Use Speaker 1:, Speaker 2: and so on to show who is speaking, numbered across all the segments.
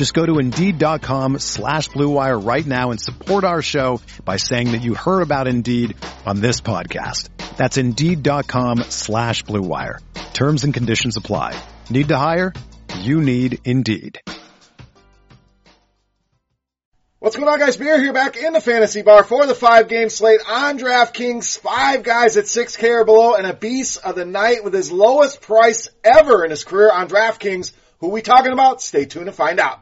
Speaker 1: Just go to Indeed.com slash BlueWire right now and support our show by saying that you heard about Indeed on this podcast. That's Indeed.com slash BlueWire. Terms and conditions apply. Need to hire? You need Indeed.
Speaker 2: What's going on, guys? Beer here back in the fantasy bar for the five game slate on DraftKings. Five guys at 6K or below and a beast of the night with his lowest price ever in his career on DraftKings. Who we talking about? Stay tuned to find out.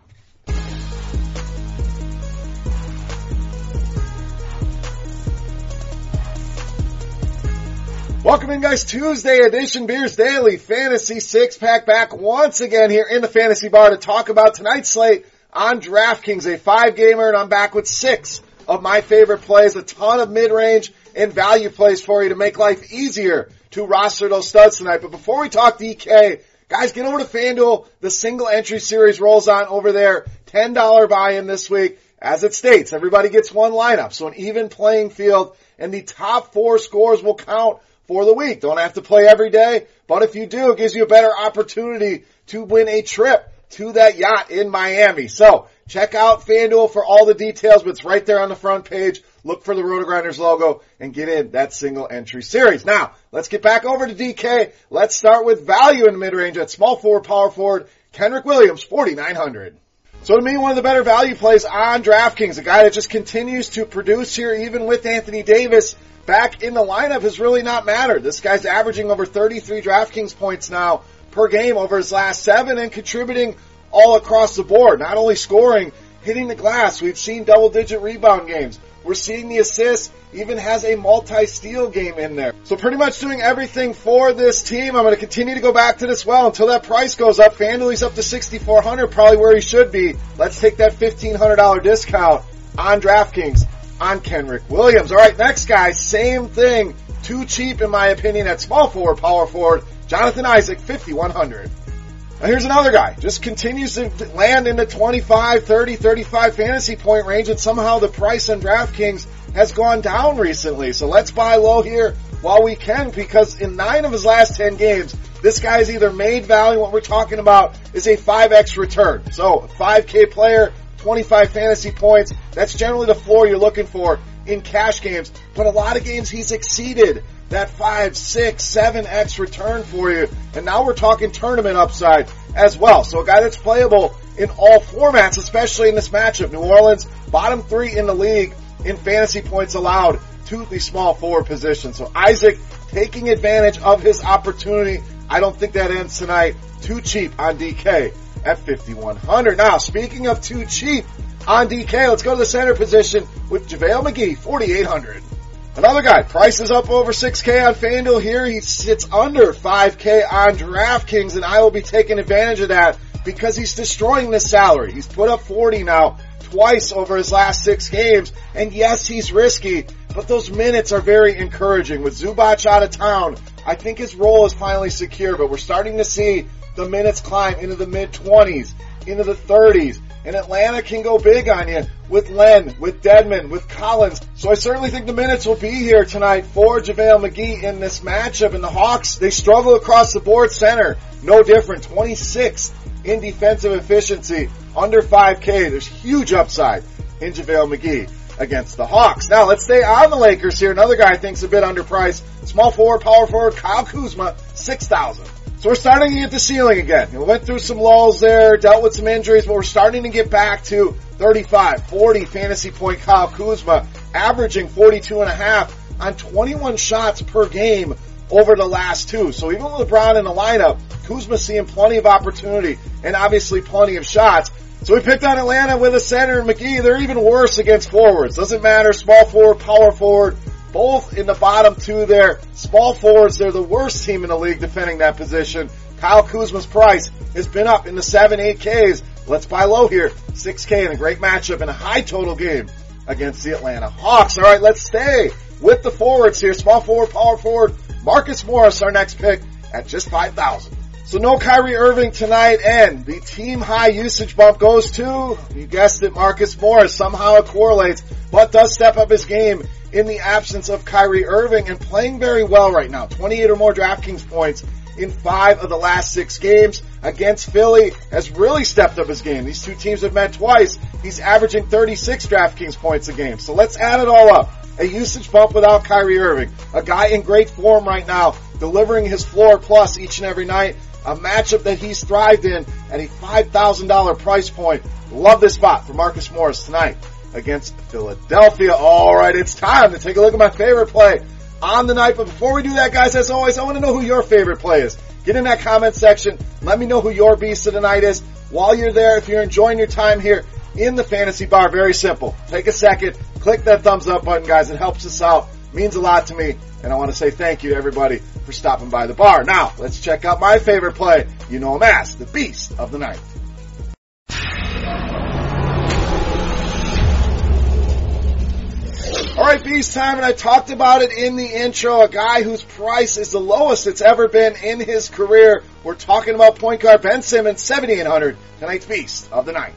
Speaker 2: Welcome in guys, Tuesday edition Beers Daily Fantasy Six Pack back once again here in the Fantasy Bar to talk about tonight's slate on DraftKings, a five gamer, and I'm back with six of my favorite plays, a ton of mid-range and value plays for you to make life easier to roster those studs tonight. But before we talk DK, guys, get over to FanDuel. The single entry series rolls on over there. $10 buy-in this week. As it states, everybody gets one lineup, so an even playing field, and the top four scores will count for the week. Don't have to play every day, but if you do, it gives you a better opportunity to win a trip to that yacht in Miami. So check out FanDuel for all the details, but it's right there on the front page. Look for the RotoGrinders logo and get in that single entry series. Now, let's get back over to DK. Let's start with value in the mid-range at small forward, power forward, Kenrich Williams, 4,900. So to me, one of the better value plays on DraftKings, a guy that just continues to produce here, even with Anthony Davis back in the lineup has really not mattered. This guy's averaging over 33 DraftKings points now per game over his last seven and contributing all across the board. Not only scoring, hitting the glass. We've seen double digit rebound games. We're seeing the assists, even has a multi-steal game in there. So pretty much doing everything for this team. I'm going to continue to go back to this well until that price goes up. FanDuel's up to 6,400, probably where he should be. Let's take that $1,500 discount on DraftKings on Kenrich Williams. All right, next guy, same thing. Too cheap in my opinion at small forward, power forward. Jonathan Isaac, 5,100. Here's another guy. Just continues to land in the 25, 30, 35 fantasy point range and somehow the price on DraftKings has gone down recently. So let's buy low here while we can because in nine of his last 10 games, this guy's either made value, what we're talking about is a 5x return. So 5k player, 25 fantasy points. That's generally the floor you're looking for in cash games. But a lot of games he's exceeded that five, six, seven X return for you. And now we're talking tournament upside as well. So a guy that's playable in all formats, especially in this matchup. New Orleans, bottom three in the league in fantasy points allowed to the small forward position. So Isaac taking advantage of his opportunity. I don't think that ends tonight. Too cheap on DK at 5,100. Now, speaking of too cheap on DK, let's go to the center position with JaVale McGee, 4,800. Another guy, price is up over 6K on FanDuel here. He sits under 5K on DraftKings and I will be taking advantage of that because he's destroying the salary. He's put up 40 now twice over his last six games. And yes, he's risky, but those minutes are very encouraging. With Zubac out of town, I think his role is finally secure, but we're starting to see the minutes climb into the mid 20s, into the 30s. And Atlanta can go big on you with Len, with Dedmon, with Collins. So I certainly think the minutes will be here tonight for JaVale McGee in this matchup. And the Hawks, they struggle across the board center. No different. 26 in defensive efficiency. Under 5K. There's huge upside in JaVale McGee against the Hawks. Now let's stay on the Lakers here. Another guy I think's a bit underpriced. Small forward, power forward, Kyle Kuzma, 6,000. So we're starting to get the ceiling again. We went through some lulls there, dealt with some injuries, but we're starting to get back to 35, 40 fantasy point Kyle Kuzma, averaging 42 and a half on 21 shots per game over the last two. So even with LeBron in the lineup, Kuzma seeing plenty of opportunity and obviously plenty of shots. So we picked on Atlanta with a center and McGee. They're even worse against forwards. Doesn't matter, small forward, power forward, both in the bottom two there. Small forwards, they're the worst team in the league defending that position. Kyle Kuzma's price has been up in the 7, 8Ks. Let's buy low here. 6K in a great matchup in a high total game against the Atlanta Hawks. Alright, let's stay with the forwards here. Small forward, power forward. Marcus Morris, our next pick at just 5,000. So no Kyrie Irving tonight and the team high usage bump goes to, you guessed it, Marcus Morris. Somehow it correlates, but does step up his game in the absence of Kyrie Irving and playing very well right now. 28 or more DraftKings points in five of the last six games against Philly has really stepped up his game. These two teams have met twice. He's averaging 36 DraftKings points a game. So let's add it all up. A usage bump without Kyrie Irving. A guy in great form right now, delivering his floor plus each and every night a matchup that he's thrived in at a $5,000 price point. Love this spot for Marcus Morris tonight against Philadelphia. All right, it's time to take a look at my favorite play on the night. But before we do that, guys, as always, I want to know who your favorite play is. Get in that comment section. Let me know who your beast of the night is. While you're there, if you're enjoying your time here in the fantasy bar, very simple. Take a second, click that thumbs up button, guys. It helps us out. Means a lot to me. And I want to say thank you to everybody for stopping by the bar. Now, let's check out my favorite play. You know him as the beast of the night. Alright, Beast time, and I talked about it in the intro, a guy whose price is the lowest it's ever been in his career. We're talking about point guard Ben Simmons, 7800, tonight's Beast of the Night.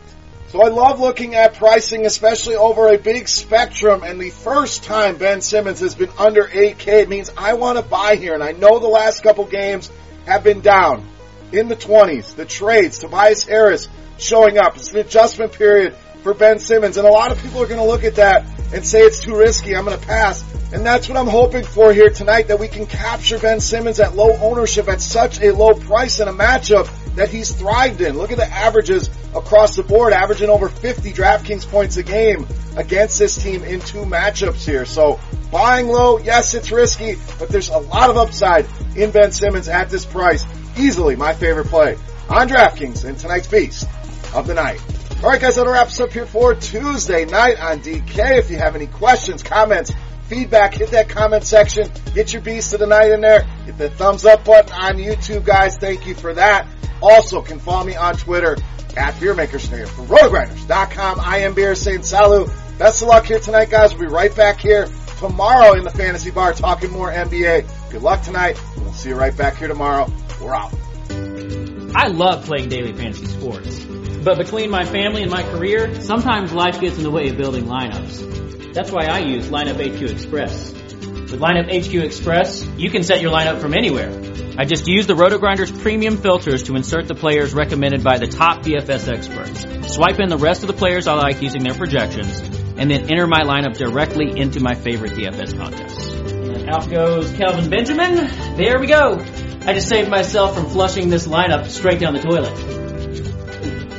Speaker 2: So I love looking at pricing, especially over a big spectrum. And the first time Ben Simmons has been under 8K, it means I want to buy here. And I know the last couple games have been down in the 20s. The trades, Tobias Harris showing up. It's an adjustment period for Ben Simmons. And a lot of people are going to look at that and say it's too risky. I'm going to pass. And that's what I'm hoping for here tonight, that we can capture Ben Simmons at low ownership at such a low price in a matchup that he's thrived in. Look at the averages across the board, averaging over 50 DraftKings points a game against this team in two matchups here. So buying low, yes, it's risky, but there's a lot of upside in Ben Simmons at this price. Easily my favorite play on DraftKings in tonight's Beast of the Night. All right, guys, that wraps up here for Tuesday night on DK. If you have any questions, comments, feedback, hit that comment section. Get your beast of the night in there. Hit the thumbs up button on YouTube, guys. Thank you for that. Also, can follow me on Twitter at BeerMakersNative. For RotoGrinders.com, I am Beer St. Salu. Best of luck here tonight, guys. We'll be right back here tomorrow in the Fantasy Bar talking more NBA. Good luck tonight. We'll see you right back here tomorrow. We're out.
Speaker 3: I love playing daily fantasy sports. But between my family and my career, sometimes life gets in the way of building lineups. That's why I use Lineup HQ Express. With Lineup HQ Express, you can set your lineup from anywhere. I just use the RotoGrinders premium filters to insert the players recommended by the top DFS experts. Swipe in the rest of the players I like using their projections, and then enter my lineup directly into my favorite DFS contests. And out goes Kelvin Benjamin. There we go. I just saved myself from flushing this lineup straight down the toilet.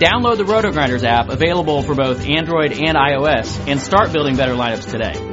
Speaker 3: Download the RotoGrinders app, available for both Android and iOS, and start building better lineups today.